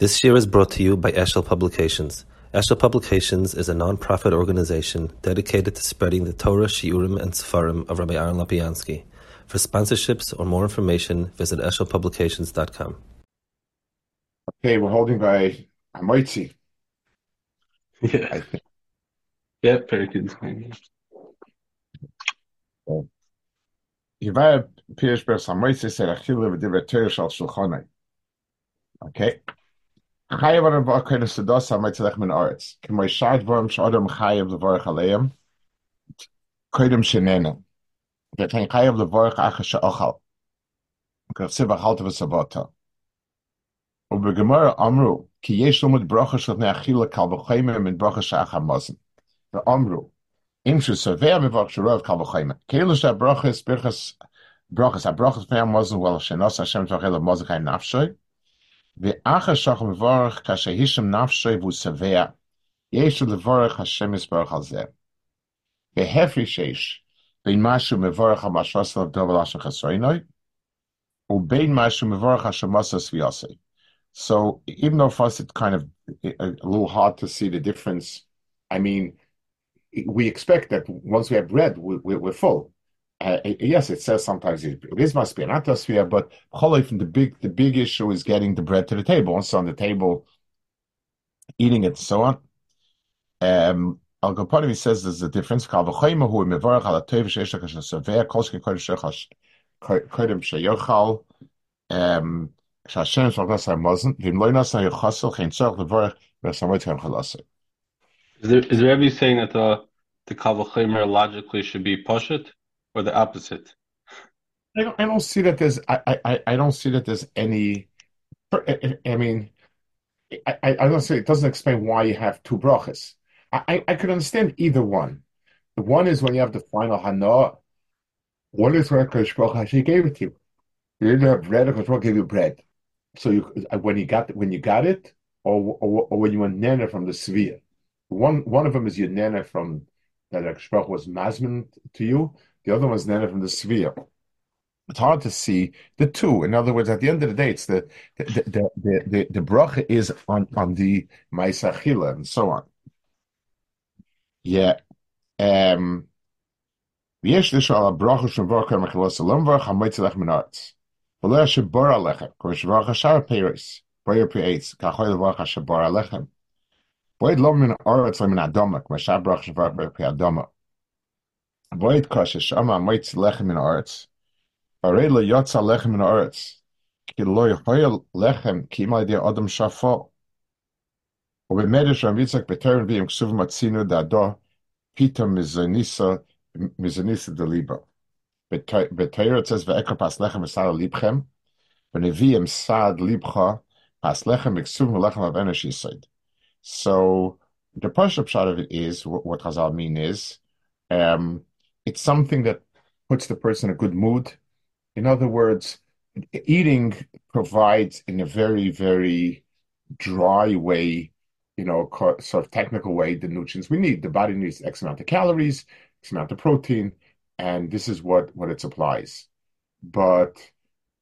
This year is brought to you by Eshel Publications. Eshel Publications is a non-profit organization dedicated to spreading the Torah, Shiurim, and Sefarim of Rabbi Aaron Lopiansky. For sponsorships or more information, visit eshelpublications.com. Okay, we're holding by Amoitzi. Yeah. I think. Yeah, very good. Yivaya Pirish Ber Samoitzi said, Achille v'divrei Torah shal shulchanai. Okay. Chayav Adam V'Akoyin Sedos HaMetzalech Min Aretz. K'moi Shar Dvorim Sh'odom Chayav L'Vorach Aleim. Koidim Shenenu. V'Etain Chayav L'Vorach Acha She'ochal. K'rsiv Achalta V'Savoto. U'B'Gemara Amru. Ki Yesh Lumud Brocha Shlefnei Achila Kal V'Choyme Min Brocha She'ach the amru Im Sh'Sovea Mivorach Sh'Rov Kal V'Choyme. K'elu She'Brocha Esbirchas Brochas HaBrochas Pnei HaMozim Wel She'Nos Hashem T'Vachel HaMozim Chayim nafshoi. Yeshu Hashem yisborach al zeh. Bein mashu ha-mashvas asher. Ubein mashu ha-shemosas v'yosei. So even though for us it's kind of a, little hard to see the difference, I mean, we expect that once we have bread, we, are full uh, yes, it says sometimes this must be an atmosphere, but from the big the big issue is getting the bread to the table. Once on the table, eating it, and so on. Um, Al Gopani says there's a difference. Is, there, is Rebbe saying that the the kavachimer logically should be poshut? Or the opposite? I don't, I don't see that there's, I, I, I don't see that there's any, I, I mean, I, I don't say, it doesn't explain why you have two brachas. I, I, could understand either one. The one is when you have the final hana, one is where Kosh Baruch actually gave it to you. You didn't have bread, Kosh Baruch gave you bread. So you uh, when you got when you got it, or or, or when you went nana from the svia. One one of them is your nana from that Baruch was masman to you. The other one is nana from the svia. It's hard to see the two. In other words, at the end of the day, it's the the the the, the, the bracha is on on the ma'isachila and so on. Yeah. Um. ויש לשאול הברכה של ברכה מחילות סלום ברכה המועצה לך מן הארץ. ולא שבור עליכם, כמו שברך השאר פרס, בויר פרי עץ, ככל לברך שבור עליכם. בויד לא מן הארץ לא מן האדומה, כמו שהברוך שברך פרי אדומה. Void kasha shama mites lechem in arts. Barela yotza lechem in arts. Ki loy hoyel lechem ki imay de adam shafo. Ubemedesh Rav Yitzchak beteren v'yim ksuv matzinu do pita mizanisa mizanisa de liba. Betayr it says ve'ekra pas lechem esal libchem v'neviyim sad libcha pas lechem ksuv lechem av enish yisoid. So the partial shot of it is what, what Chazal mean is um, it's something that puts the person in a good mood. In other words, eating provides in a very, very dry way, you know, sort of technical way, the nutrients we need. The body needs X amount of calories, X amount of protein, and this is what what it supplies. But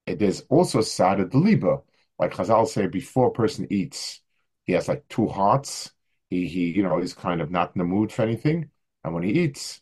it is also sada deliba, like Chazal say, before a person eats, he has like two hearts. He he you know he's kind of not in the mood for anything, and when he eats,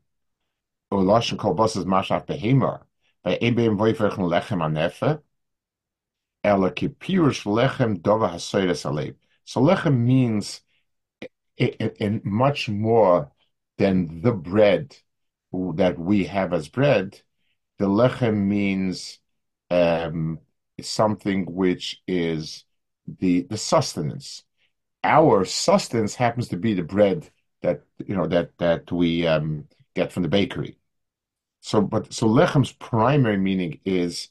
Ulashin kol voiferchen lechem anefe. Ela lechem dover hasoides. So lechem means and much more than the bread that we have as bread, the lechem means um, something which is the the sustenance. Our sustenance happens to be the bread that you know that that we um, get from the bakery. So, but so lechem's primary meaning is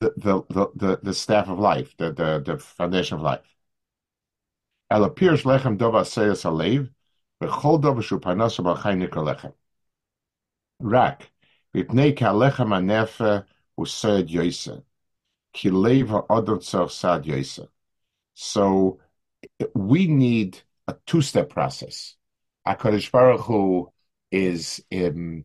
the the the, the, the staff of life, the, the the foundation of life. El appears lechem dova seyas alev, v'chol dova shu parnas b'chai nikra lechem. Rak, v'pnei ka lechem anefe used yoisa, ki lev ha'odom tzor sad yoisa. So, we need a two-step process. HaKadosh Baruch Hu is, um,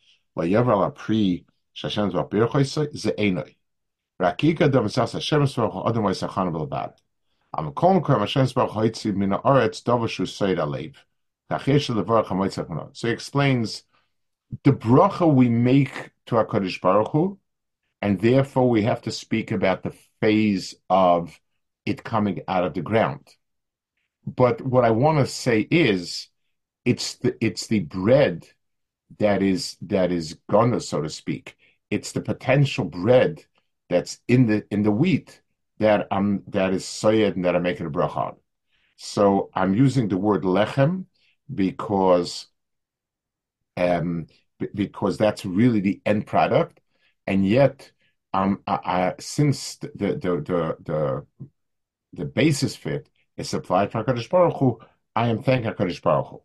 Pri Rakika Hoitzi Mina Dovashu Tachesh So he explains the bracha we make to our Kodesh Baruch Hu, and therefore we have to speak about the phase of it coming out of the ground. But what I want to say is, it's the it's the bread that is that is gonna, so to speak. It's the potential bread that's in the in the wheat that I'm that is soyed and that I'm making a bracha on. So I'm using the word lechem because um, because that's really the end product, and yet um, I, I, since the the the the the basis fit is supplied from Hakadosh Baruch Hu, I am thanking Hakadosh Baruch Hu.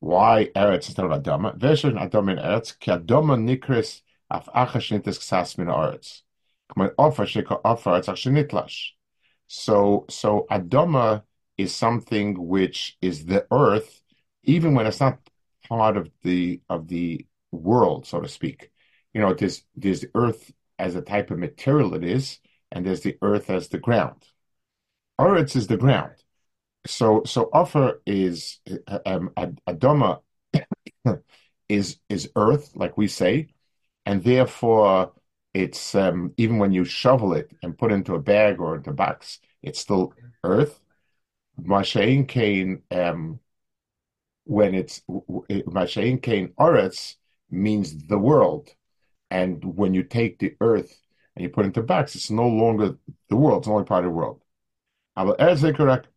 Why Eretz instead of Adama? Vesher Adama in Eretz ki Adama nikris af achash nitis ksas min Eretz. K'man offer sheka offer Eretz ach So so Adama is something which is the earth even when it's not part of the of the world, so to speak. You know, there's there's the earth as a type of material it is, and there's the earth as the ground. Eretz is the ground. So so offer is um, Adoma is is earth, like we say, and therefore it's um, even when you shovel it and put into a bag or into a box, it's still earth. Mashain Kane um, when it's Mashain Kain Oretz means the world. And when you take the earth and you put it into box, it's no longer the world, it's only part of the world.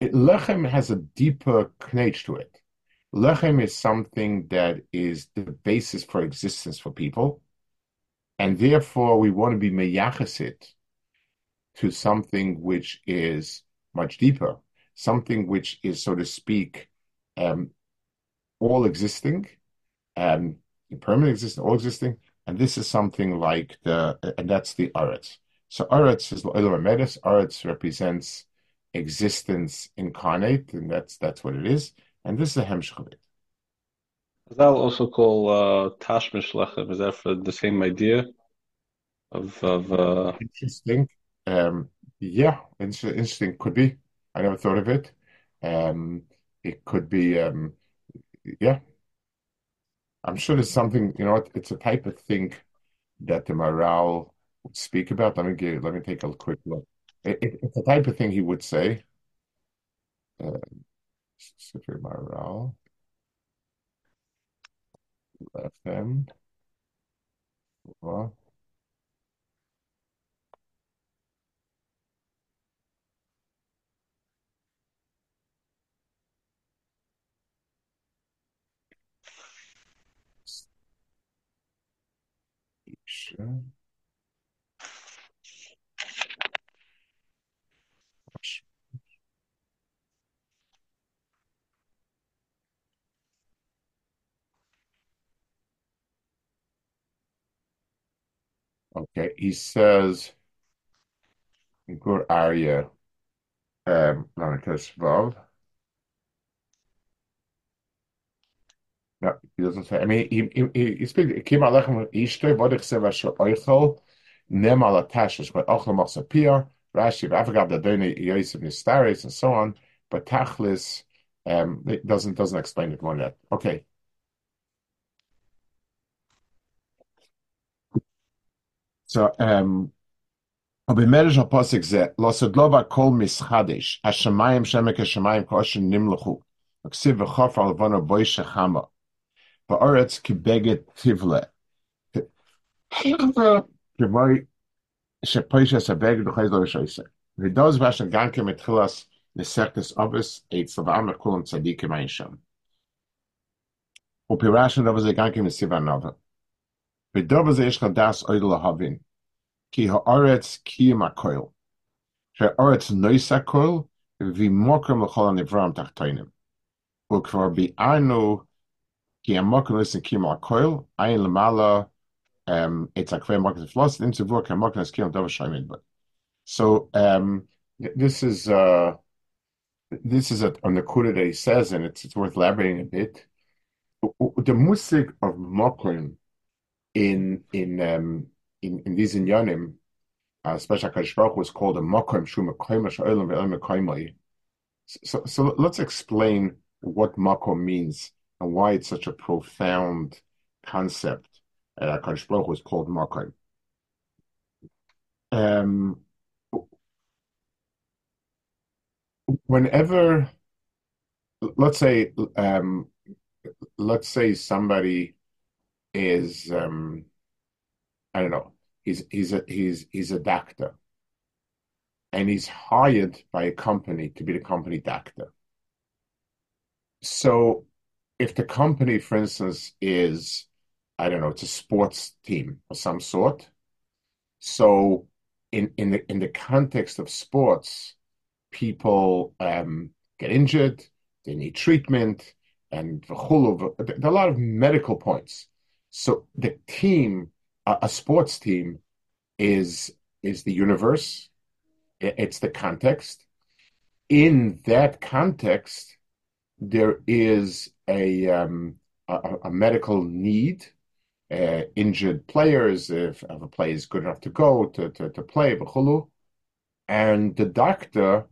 It, lechem has a deeper knage to it. Lechem is something that is the basis for existence for people, and therefore we want to be meyachesit to something which is much deeper, something which is, so to speak, um, all existing, um, permanent existing, all existing, and this is something like the, and that's the Aretz. So Aretz is Elohim Medes. Aretz represents existence incarnate, and that's that's what it is. And this is a hemshch of it. That also called uh, Tashmish Lechem? Is that for the same idea of of? Uh... Interesting. Um, yeah, interesting. Could be. I never thought of it. Um, it could be, um, yeah. I'm sure there's something, you know, it's a type of thing that the Maharal would speak about. Let me give, let me take a quick look. It, it's the type of thing he would say. Uh, Sifri Maharal. Left end. Well, sure. Okay, he says, Gur Aryeh, um, Vav. No, he doesn't say. I mean, he he he, he speaks. Kim alechem ishtoi vodich seva shel oichel nem al atashes but ochel machsapir Rashi v'avagav dadoni yosef nistaris and so on. But Tachlis um, doesn't doesn't explain it more yet. Okay. כאושר נמלכו, וכסיב וחוף על לבונו בוי שחמה, בארץ כבגד תבלה. כבוי שפוישס הבגד וחייז לא ישויסה. ודוז בשן גם כמתחילס לסקטס אובס, את סלבם לכולם צדיקים אין שם. ופירשן דובר זה גם כמסיבה נובה. Ki ha'aretz kiyim ha'koil. She'aretz nois ha'koil, l'chol ha'nivram bi'anu ki ha'mokrim ha'koil, ayin l'mala ki ha'mokrim kiyim. So, um, this is... Uh, this is a, on the that he says, and it's, it's worth elaborating a bit. The music of Mokrim in in um in, in these inyanim, uh, especially Kadosh was called a Mokim Shum Ve'elam So, so let's explain what Makom means and why it's such a profound concept. Uh, Kadosh Baruch was called Makom. Um, whenever, let's say, um, let's say somebody is um, I don't know. He's he's a he's he's a doctor, and he's hired by a company to be the company doctor. So, if the company, for instance, is I don't know, it's a sports team of some sort. So, in in the in the context of sports, people um, get injured, they need treatment, and there are a lot of medical points. So the team a, a sports team is is the universe. It's the context. In that context, there is a um, a, a, medical need. Uh, injured players, if, if, a player is good enough to go to to, to play, and the doctor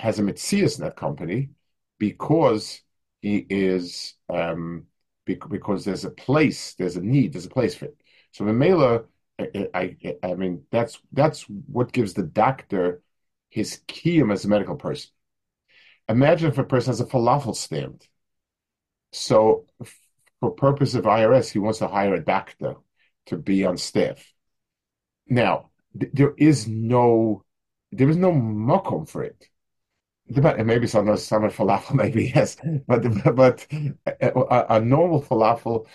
has a mitzias in that company because he is um, because there's a place, there's a need, there's a place for it. So Mela, I, I, I mean, that's that's what gives the doctor his kiyum as a medical person. Imagine if a person has a falafel stand. So, for purpose of IRS, he wants to hire a doctor to be on staff. Now, th- there is no, there is no makom for it maybe some some falafel, maybe yes, but but a, a, normal falafel.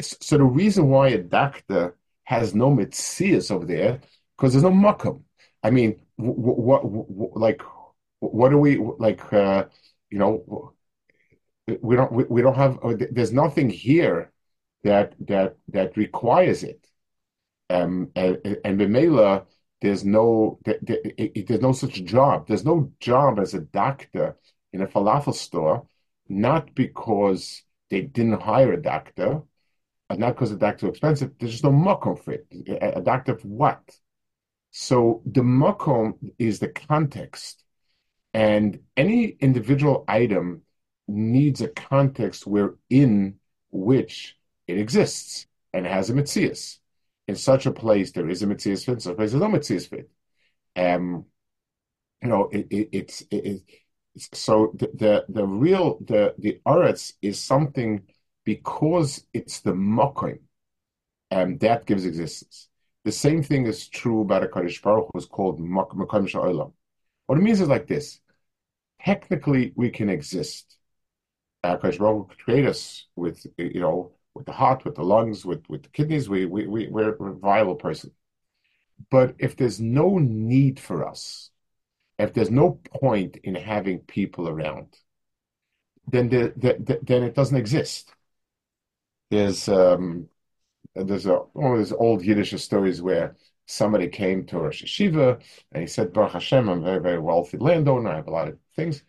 So the reason why a doctor has no mitzias over there because there's no makom. I mean, what, like what do we like? Uh, you know, we don't we, we don't have. There's nothing here that that that requires it. Um, and, and Bemela, there's no there's no such job. There's no job as a doctor in a falafel store, not because they didn't hire a doctor, not because the doctor is expensive. There's just no makom for it. A, a doctor for what? So the makom is the context, and any individual item needs a context wherein which it exists and has a mitzias in such a place there is a mitzvah fit, so a place there's no mitzvah fit. Um, you know, it, it, it's it, it's so the, the, the real the the aretz is something because it's the mokim, and that gives existence. The same thing is true about a Kaddish Baruch who is called Makom Sha'olam. What it means is like this: technically, we can exist. Uh, Kaddish Baruch could create us with you know with the heart, with the lungs, with, with the kidneys. We, we, we, we're, a viable person. But if there's no need for us, if there's no point in having people around, then the, the, the, then it doesn't exist. There's um, there's a, one of those old Yiddish stories where somebody came to Rosh Hashiva and he said, Baruch Hashem, I'm a very, very wealthy landowner. I have a lot of things.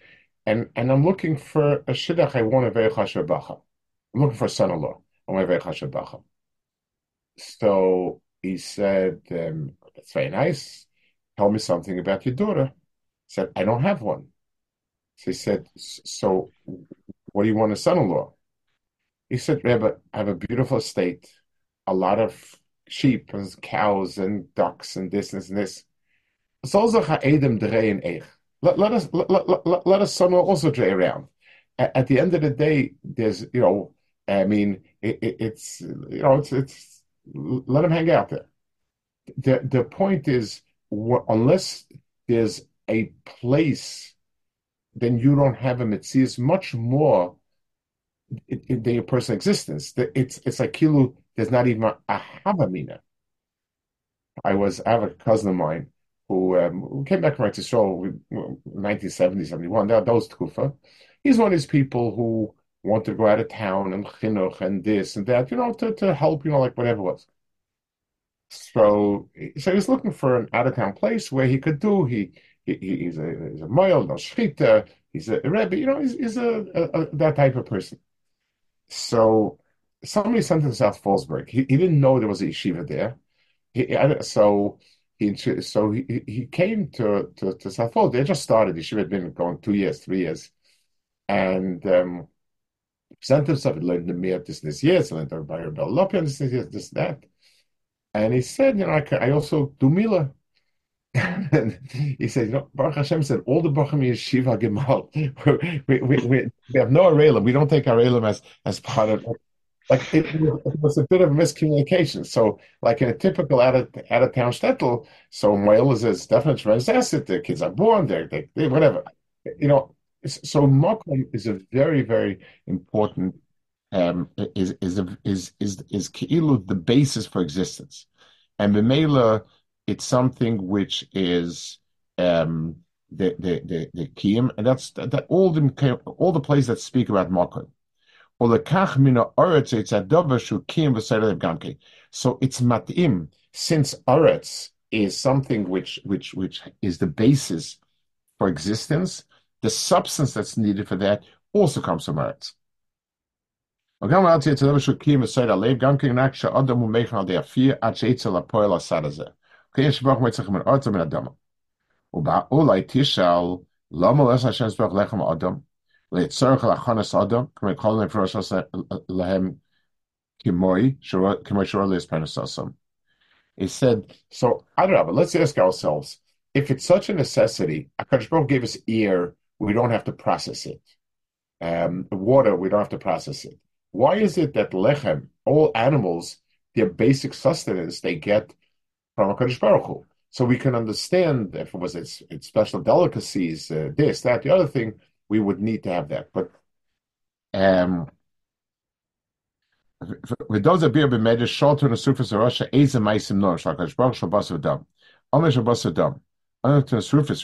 And, and I'm looking for a shidduch. I want a very chashabacha. I'm looking for a son-in-law. So he said, um, that's very nice. Tell me something about your daughter. He said, I don't have one. So he said, so what do you want a son-in-law? He said, Rebbe, I have a beautiful estate, a lot of sheep and cows and ducks and this and this. Let, let us let, let, let us son also dray around. At, at, the end of the day, there's you know, I mean, it, it, it's you know, it's it's let them hang out there. The the point is, unless there's a place, then you don't have a mitzvah much more than your personal existence. It's it's like kilu. There's not even a, a havamina. I was I have a cousin of mine who, um, came back from Israel in 1970, 71. That, that was Tkufa. He's one of these people who want to go out of town and chinuch and this and that, you know, to, to help, you know, like whatever it was. So, so he was looking for an out of town place where he could do. He, he he's a he's a moil, no shchita. He's a rebbe, you know. He's, he's a, a, a, that type of person. So somebody sent him to South Fallsburg. He, he didn't know there was a yeshiva there. He, so he so he, he came to, to, to South Fallsburg. They just started. Yeshiva had been going two years, three years. And um, sent himself, he learned the Mir this this year, so learned by Rebel Lopian this this this that. And he said, you know, I, I also do Mila. and he said, you know, Baruch Hashem said, all the Bacham Yeshiva Gemal, we, we, we, we have no Arelim. We don't take Arelim as, as part of like it, it, was a bit of miscommunication. So, like in a typical out of out of town shtetl, so Moel is, is definitely tremendous asset. The kids are born they, they, whatever. You know, so Mokum is a very very important um, is is is is is keilu the basis for existence, and Bemela it's something which is um, the the the the kiyum, and that's that all the all the places that speak about Mokum. So it's matim, since aretz is something which which which is the basis for existence, the substance that's needed for that also comes from aretz. וגם אל תהיה תדבר של קיים וסייד הלב, גם כן רק שאדם הוא מייכן על די אפיר, עד שיצא לפועל הסד הזה. כי יש ברוך מצליח מן ארץ ומן אדמה. ואולי תשאל, למה לעשות השם סברך לחם אדם? לצורך להכנס אדם, כמו כל נפרוש להם כמוי, כמו שורה להספרנסוסם. He said, so, I don't know, but let's ask ourselves, if it's such a necessity, HaKadosh Baruch gave us air, we don't have to process it. Um, water, we don't have to process it. Why is it that lechem, all animals, their basic sustenance, they get from a HaKadosh Baruch Hu? So we can understand if it was its, its special delicacies, uh, this, that, the other thing, we would need to have that. But um, with those that be in the surface of Russia, to surface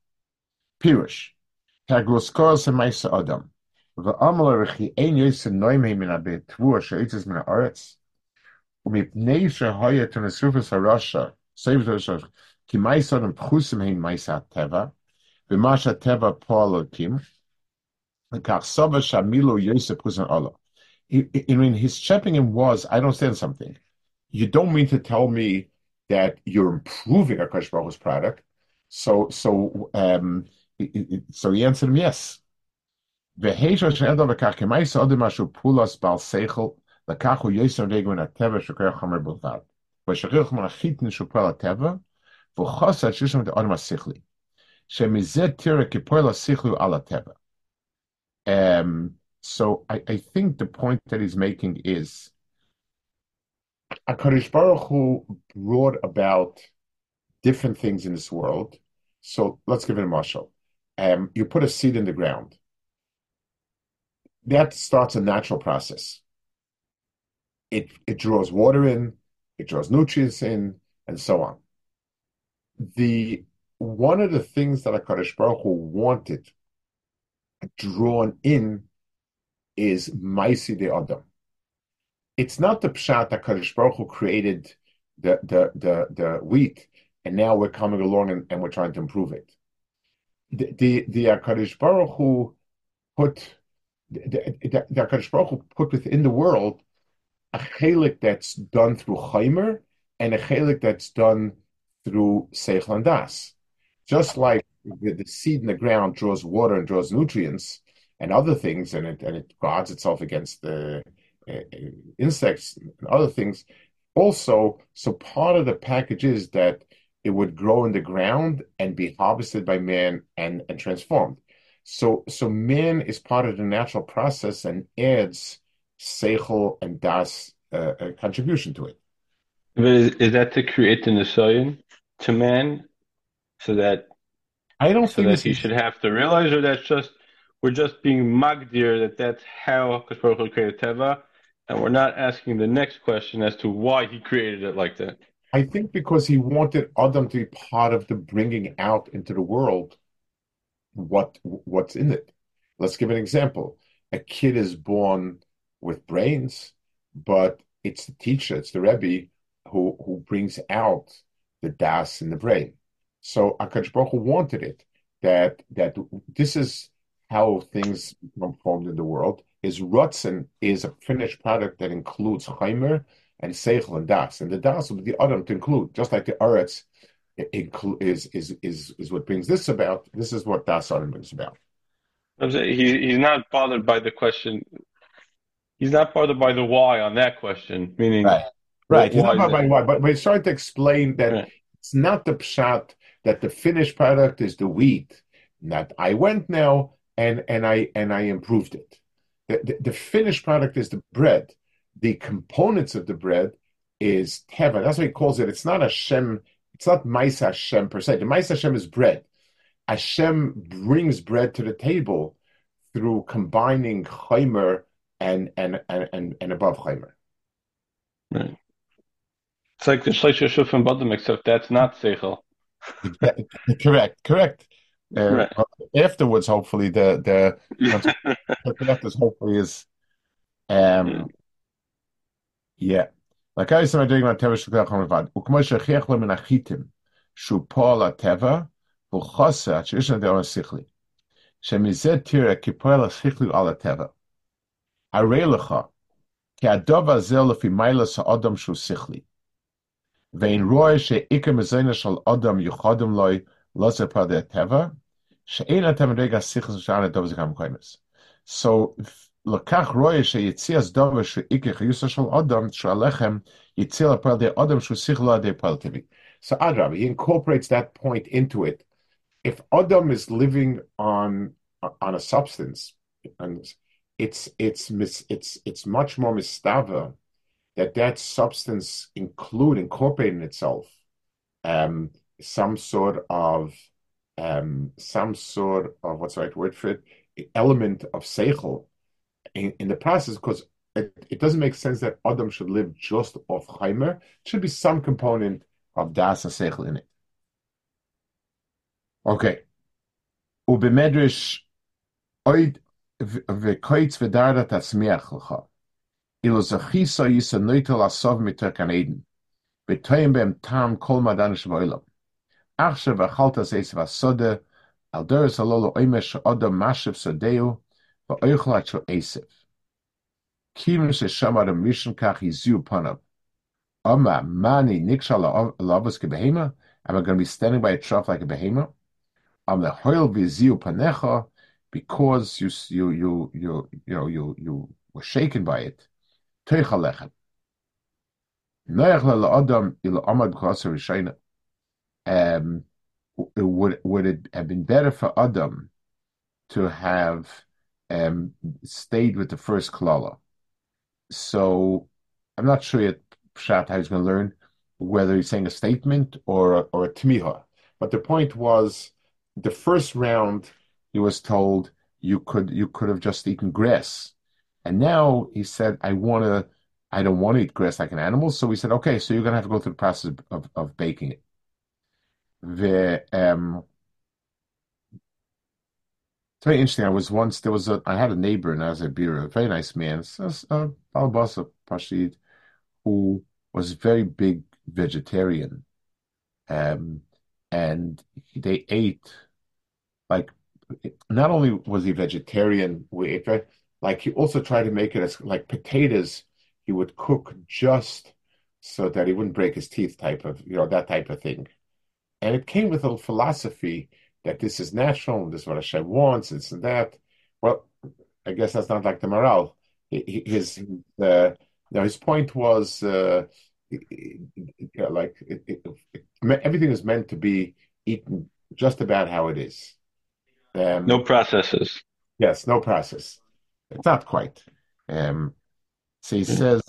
Pirush. adam. ein ומפני שהיה תנסופס הרשע, סביב הרשע, כי מייסר פחוסים הם מייסר הטבע, B'masha teva pa'alokim, kach shamilo yosef kusan Allah. I mean, his championing was, I don't understand something. You don't mean to tell me that you're improving Akash Baruch's product. So, so, um, so he answered him yes. והיש אשר אין דבר כך, כמאי סעודם משהו פולס בעל שכל, לקח הוא יסר רגע מן הטבע שוקר חומר בלבד. ושכח מן החיתן שפועל הטבע, והוא חוסר שיש שם את האדם השכלי. שמזה תראה כפועל השכלי על הטבע. Um, so I, I think the point that he's making is HaKadosh Baruch Hu brought about different things in this world. So let's give it a marshal. Um, you put a seed in the ground. That starts a natural process. It it draws water in, it draws nutrients in, and so on. The one of the things that HaKadosh Baruch Hu wanted drawn in is Maisi de Adam. It's not the Pshat that Kadosh Baruch Hu created the, the, the, the wheat, and now we're coming along and, and we're trying to improve it. The, the, the Baruch Hu put, the, the, the Baruch Hu put within the world a chelik that's done through Chaimer and a chelik that's done through Seichel and Das. Just like the, the seed in the ground draws water and draws nutrients and other things, and it and it guards itself against the uh, insects and other things. Also, so part of the package is that it would grow in the ground and be harvested by man and, and transformed. So, so man is part of the natural process and adds seichel and das uh, a contribution to it. But is, is that to create the Nisayan to man, so that I don't so think that he is, should have to realize, or that's just we're just being magdir that that's how Hakadosh Baruch Hu created Teva, and we're not asking the next question as to why he created it like that. I think because he wanted Adam to be part of the bringing out into the world what what's in it. Let's give an example. A kid is born with brains, but it's the teacher, it's the Rebbe who who brings out the das in the brain. So Akash Baruch wanted it that that this is how things become formed in the world. Is Rutzen is a finished product that includes Chaimer and Seichel and Das, and the Das will be the Adam to include, just like the Eretz is is is is what brings this about. This is what Das Adam brings about. He, he's not bothered by the question. He's not bothered by the why on that question, meaning Right. Right. He's not about that? why, but, trying to explain that Right. it's not the pshat that the finished product is the wheat. That I went now and and I and I improved it. The, the, the finished product is the bread. The components of the bread is teva. That's what he calls it. It's not a Hashem. It's not Maisa Hashem per se. The Maisa Hashem is bread. Hashem brings bread to the table through combining chaimer and and and and, and above chaimer. Right. It's like the Shleisha Shufim Badam, except that's not Seichel. correct, correct. Uh, Right. Afterwards, hopefully, the the afterwards hopefully is, um, yeah. Like I said, I'm doing my teva shukach hamavad. Ukmo shechech lo min achitim shu paul ateva v'chosa shishna de'or sichli shemizeh tira ki paul sichli al ateva. Arei lecha ki adov azel lefi ha'adam shu sichli. Vein roy she'ikar mezayna shal adam yuchadim loy loze pa de teva she'ein atem rega sichli shana adov zikam koimes. So לקח רואה שיציע דובר שאיקר חיוסה של אדם, שהלחם יציע לפועל די אדם שהוא שיח לא די פועל טבעי. So Adrab, he incorporates that point into it. If Adam is living on on a substance, and it's it's mis, it's it's much more mistava that that substance include incorporate in itself um, some sort of um, some sort of what's the right word for it element of seichel in, in the process, because it, it, doesn't make sense that Adam should live just off Chaimer. it should be some component of Das and Seichel in it. Okay. Oid yisa asov Eden. B'em tam kol alolo oimesh odom mashiv sodeu Am I going to be standing by a trough like a behemoth? Am the hoil viziu panecha because you you you you you you you were shaken by it. Um, would would it have been better for Adam to have um, stayed with the first klala? So I'm not sure yet Pshat how he's going to learn whether he's saying a statement or a, or a tmiha. But the point was, the first round he was told you could you could have just eaten grass, and now he said I want to I don't want to eat grass like an animal. So we said okay, so you're going to have to go through the process of, of baking it. The um, it's very interesting. I was once there was a I had a neighbor in was a very nice man, a Balbasa Pashid, who was very big vegetarian, um, and they ate like not only was he vegetarian, we like he also tried to make it as like potatoes. He would cook just so that he wouldn't break his teeth, type of you know that type of thing, and it came with a philosophy that this is national, this is what Hashem wants, this and that. Well, I guess that's not like the Maharal. His uh, now his point was uh, like it, it, it, everything is meant to be eaten just about how it is. Um, no processes. Yes, no process. It's not quite. Um, so he says,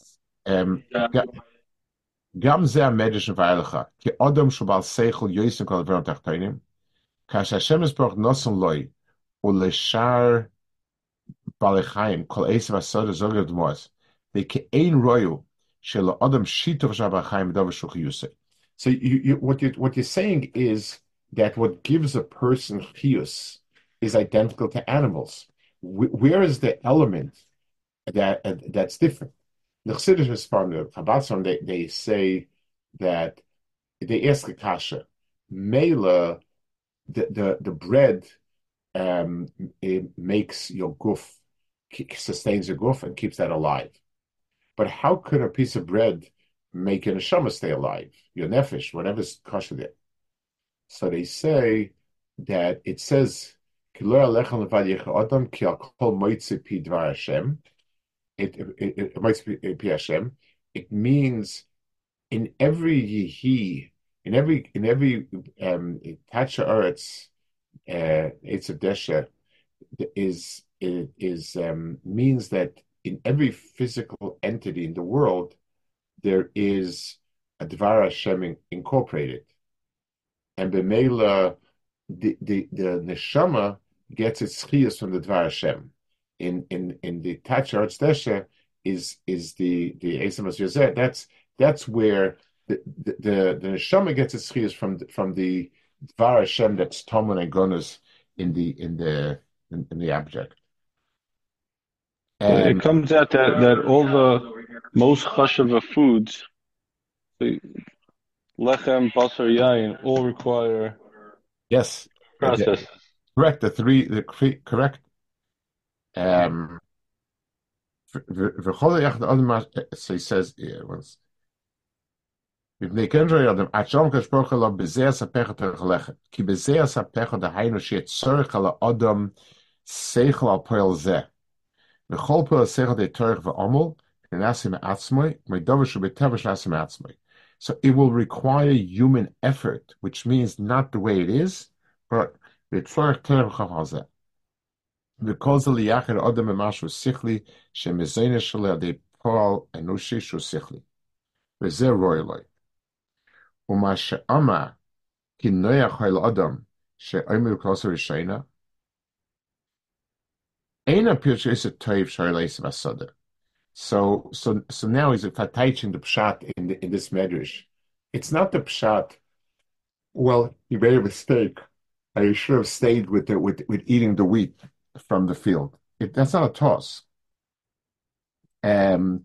um, גם זה המדש של ואילך, כי אודם שבעל שכל יויסם כל הדברים התחתונים, Kasha Hashem Yisborach noson loy uleshar balechayim kol esav asod azogad moas ve'ke'ein royu shel adam shitoch shabachayim davashuch yusei. So you, you, what you what you're saying is that what gives a person chiyus is identical to animals. Where is the element that that's different? The Chassidish from the Chabad they, they say that they ask a kasha, Mela the, the, the bread um, it makes your goof, sustains your goof and keeps that alive. But how could a piece of bread make your neshama stay alive, your nefesh, whatever's kosher there? So they say that it says it, it, it means in every yihi, in every in every um tacha eretz uh desha is is um means that in every physical entity in the world there is a Dvar Hashem incorporated. And Bemela the, the, the neshama gets its chiyas from the Dvar Hashem. In in in the Tach Desha is is the the Esamas Yozeh. That's that's where the the, the, the neshama gets its chiyas from from the Dvar Hashem that's Toman and Gonas in the in the in, in the object. And it comes out that, that all the most chashava foods, the lechem, basar, yain, all require Yes. Process. Correct. The three, the correct. Um, so he says, yeah, once. מפני כן רואי אדם, עד שם כשפוך לו בזה הספך תרחלכת, כי בזה הספך דהיינו שיהיה צורך על האדם שכל על פועל זה. וכל פועל שכל די תורך ועמל, ונעשה מעצמי, מדובר שבטבע שנעשה מעצמי. So it will require human effort, which means not the way it is, but because the liyachir adam emashu sichli shemezene shale ade paul enushi shu sichli. Veze roiloi. Uma she'ama ki noyach ha'il adam she'omer kloser rishayna. Eina pirch is a toiv shar leis vasada. So, so, so now he's teaching the pshat in the, in this medrash. It's not the pshat. Well, he made a mistake. I should have stayed with the, with with eating the wheat from the field. It, that's not a toss. Um,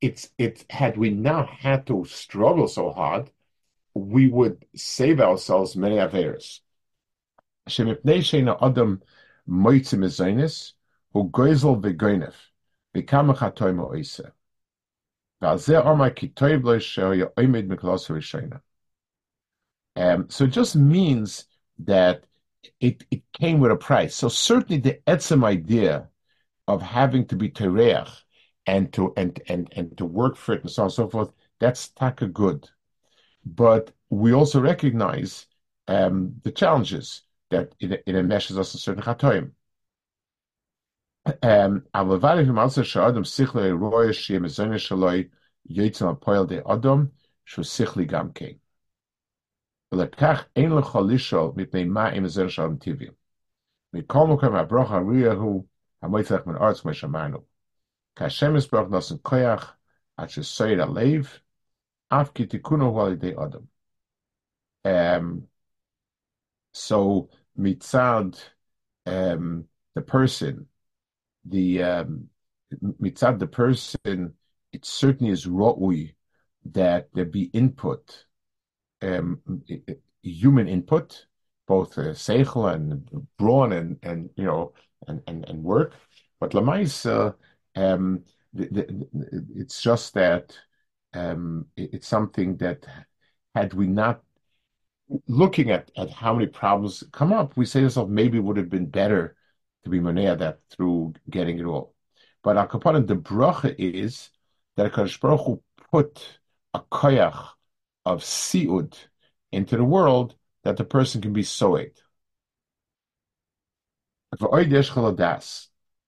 it's it had we not had to struggle so hard, we would save ourselves many rishayna. Um, so it just means that it, it came with a price. So certainly the etzem idea of having to be tereach and to and and and to work for it and so on and so forth, that's taka good. But we also recognize um, the challenges that it, it enmeshes us in certain chatoim. Um, אבל אם also שהאדם שכלי רואה שיהיה מזונה שלו יוצא הפועל די אדם שהוא שכלי גם כן. ולכך אין לך לשאול מפני מה אם זה שלום טבעי. מכל מקום הברוך הריע הוא המויצח מן ארץ כמו שאמרנו. um, so mitzad, um, the person, the um, mitzad, the person, it certainly is ro'ui that there be input um, human input, both uh, seichel and brawn and and you know and and, and work. But lamais, uh, um, the, the, it's just that um, it, it's something that had we not looking at at how many problems come up, we say to ourselves maybe it would have been better to be monea that through getting it all. But our kapanim, the bracha is that a Baruch Hu put a koyach of siud into the world that the person can be soed.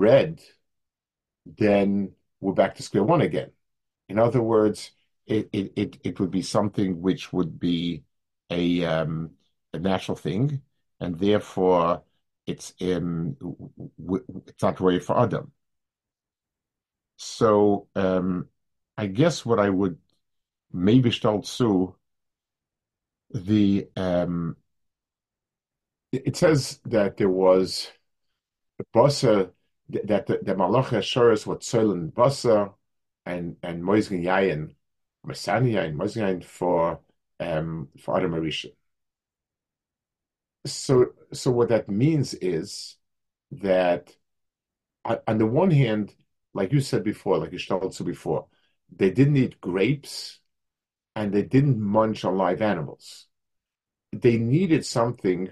red, then we're back to square one again. In other words, it it it, it would be something which would be a um, a natural thing, and therefore it's in it's not ready for Adam. So um, I guess what I would maybe start to the um, it says that there was basa that the, the malach assuras what soilen basa and and moizgen yayin masani yayin moizgen yayin for um for Adam Arisha. So so what that means is that on the one hand, like you said before, like you told before, they didn't eat grapes and they didn't munch on live animals. They needed something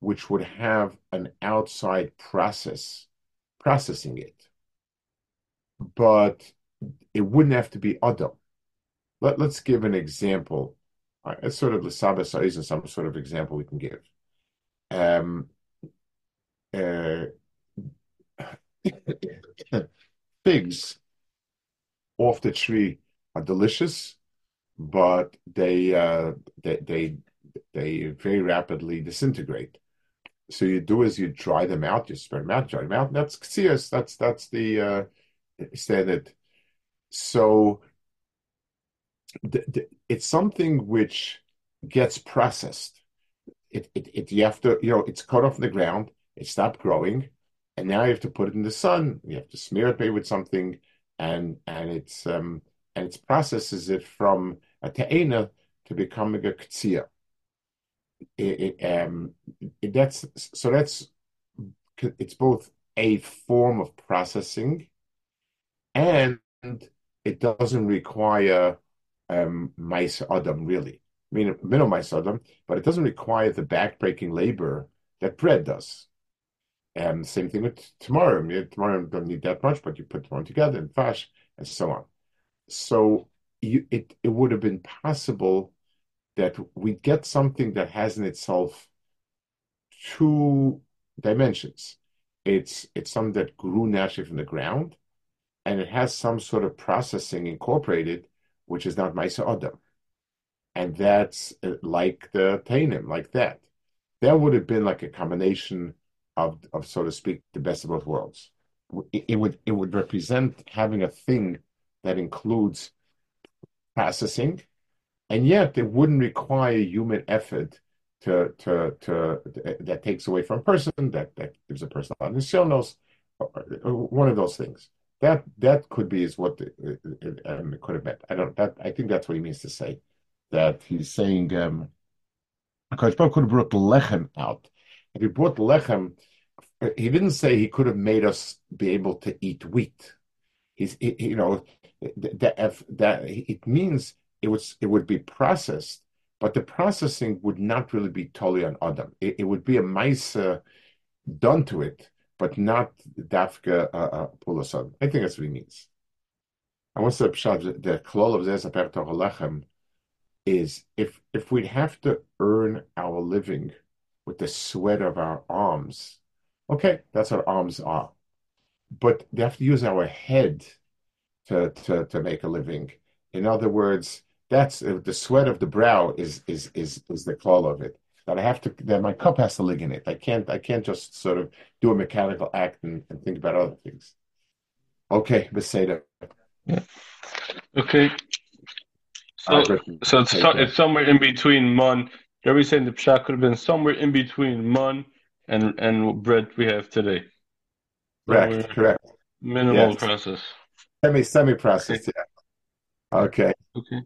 which would have an outside process processing it. But it wouldn't have to be Adam. Let, let's give an example. Uh, it's sort of the Sabbath and some sort of example we can give. Um, uh, figs off the tree are delicious, but they uh, they they they very rapidly disintegrate. So you do is you dry them out, you spread them out, dry them out. That's ksias. That's that's the uh, standard. So it's something which gets processed. It, it it you have to you know it's cut off the ground. It stopped growing, and now you have to put it in the sun. You have to smear it with something, and and it's um and it processes it from a te'ena to becoming a ktsiyah. It, it, um, it, that's so that's it's both a form of processing and it doesn't require um mice adam really. I mean minimum mice adam but it doesn't require the backbreaking labor that bread does. And same thing with tomorrow. Tomorrow don't need that much but you put them together and fash and so on. So you, it, it would have been possible that we get something that has in itself two dimensions. It's it's something that grew naturally from the ground, and it has some sort of processing incorporated, which is not Maisa Adam. And that's uh, like the Tainim, like that. That would have been like a combination of, of so to speak, the best of both worlds. It, it would it would represent having a thing that includes processing, and yet it wouldn't require human effort to to to that takes away from a person that that gives a person on the shonos, one of those things. That that could be is what it, it, um, it could have meant. I don't that I think that's what he means to say. That he's saying um because could have brought lechem out. If he brought lechem, he didn't say he could have made us be able to eat wheat. He's he, you know that that it means it was it would be processed but the processing would not really be totally on Adam. It, it would be a mice done to it, but not dafka uh, uh. I think that's what he means. I want to pshat? The klol of Zezapert Lechem is if if we'd have to earn our living with the sweat of our arms, okay, that's what arms are. But they have to use our head to to to make a living. In other words, that's uh, the sweat of the brow is is is is the call of it. That I have to that my cup has to in it. I can't I can't just sort of do a mechanical act and, and think about other things. Okay, Beseda. Yeah. Okay. So, so it's, so, it's somewhere in between mun. Are saying the pshat could have been somewhere in between mun and and bread we have today? Correct. correct. Minimal yes. process. Semi semi process. Okay. Yeah. Okay. Okay.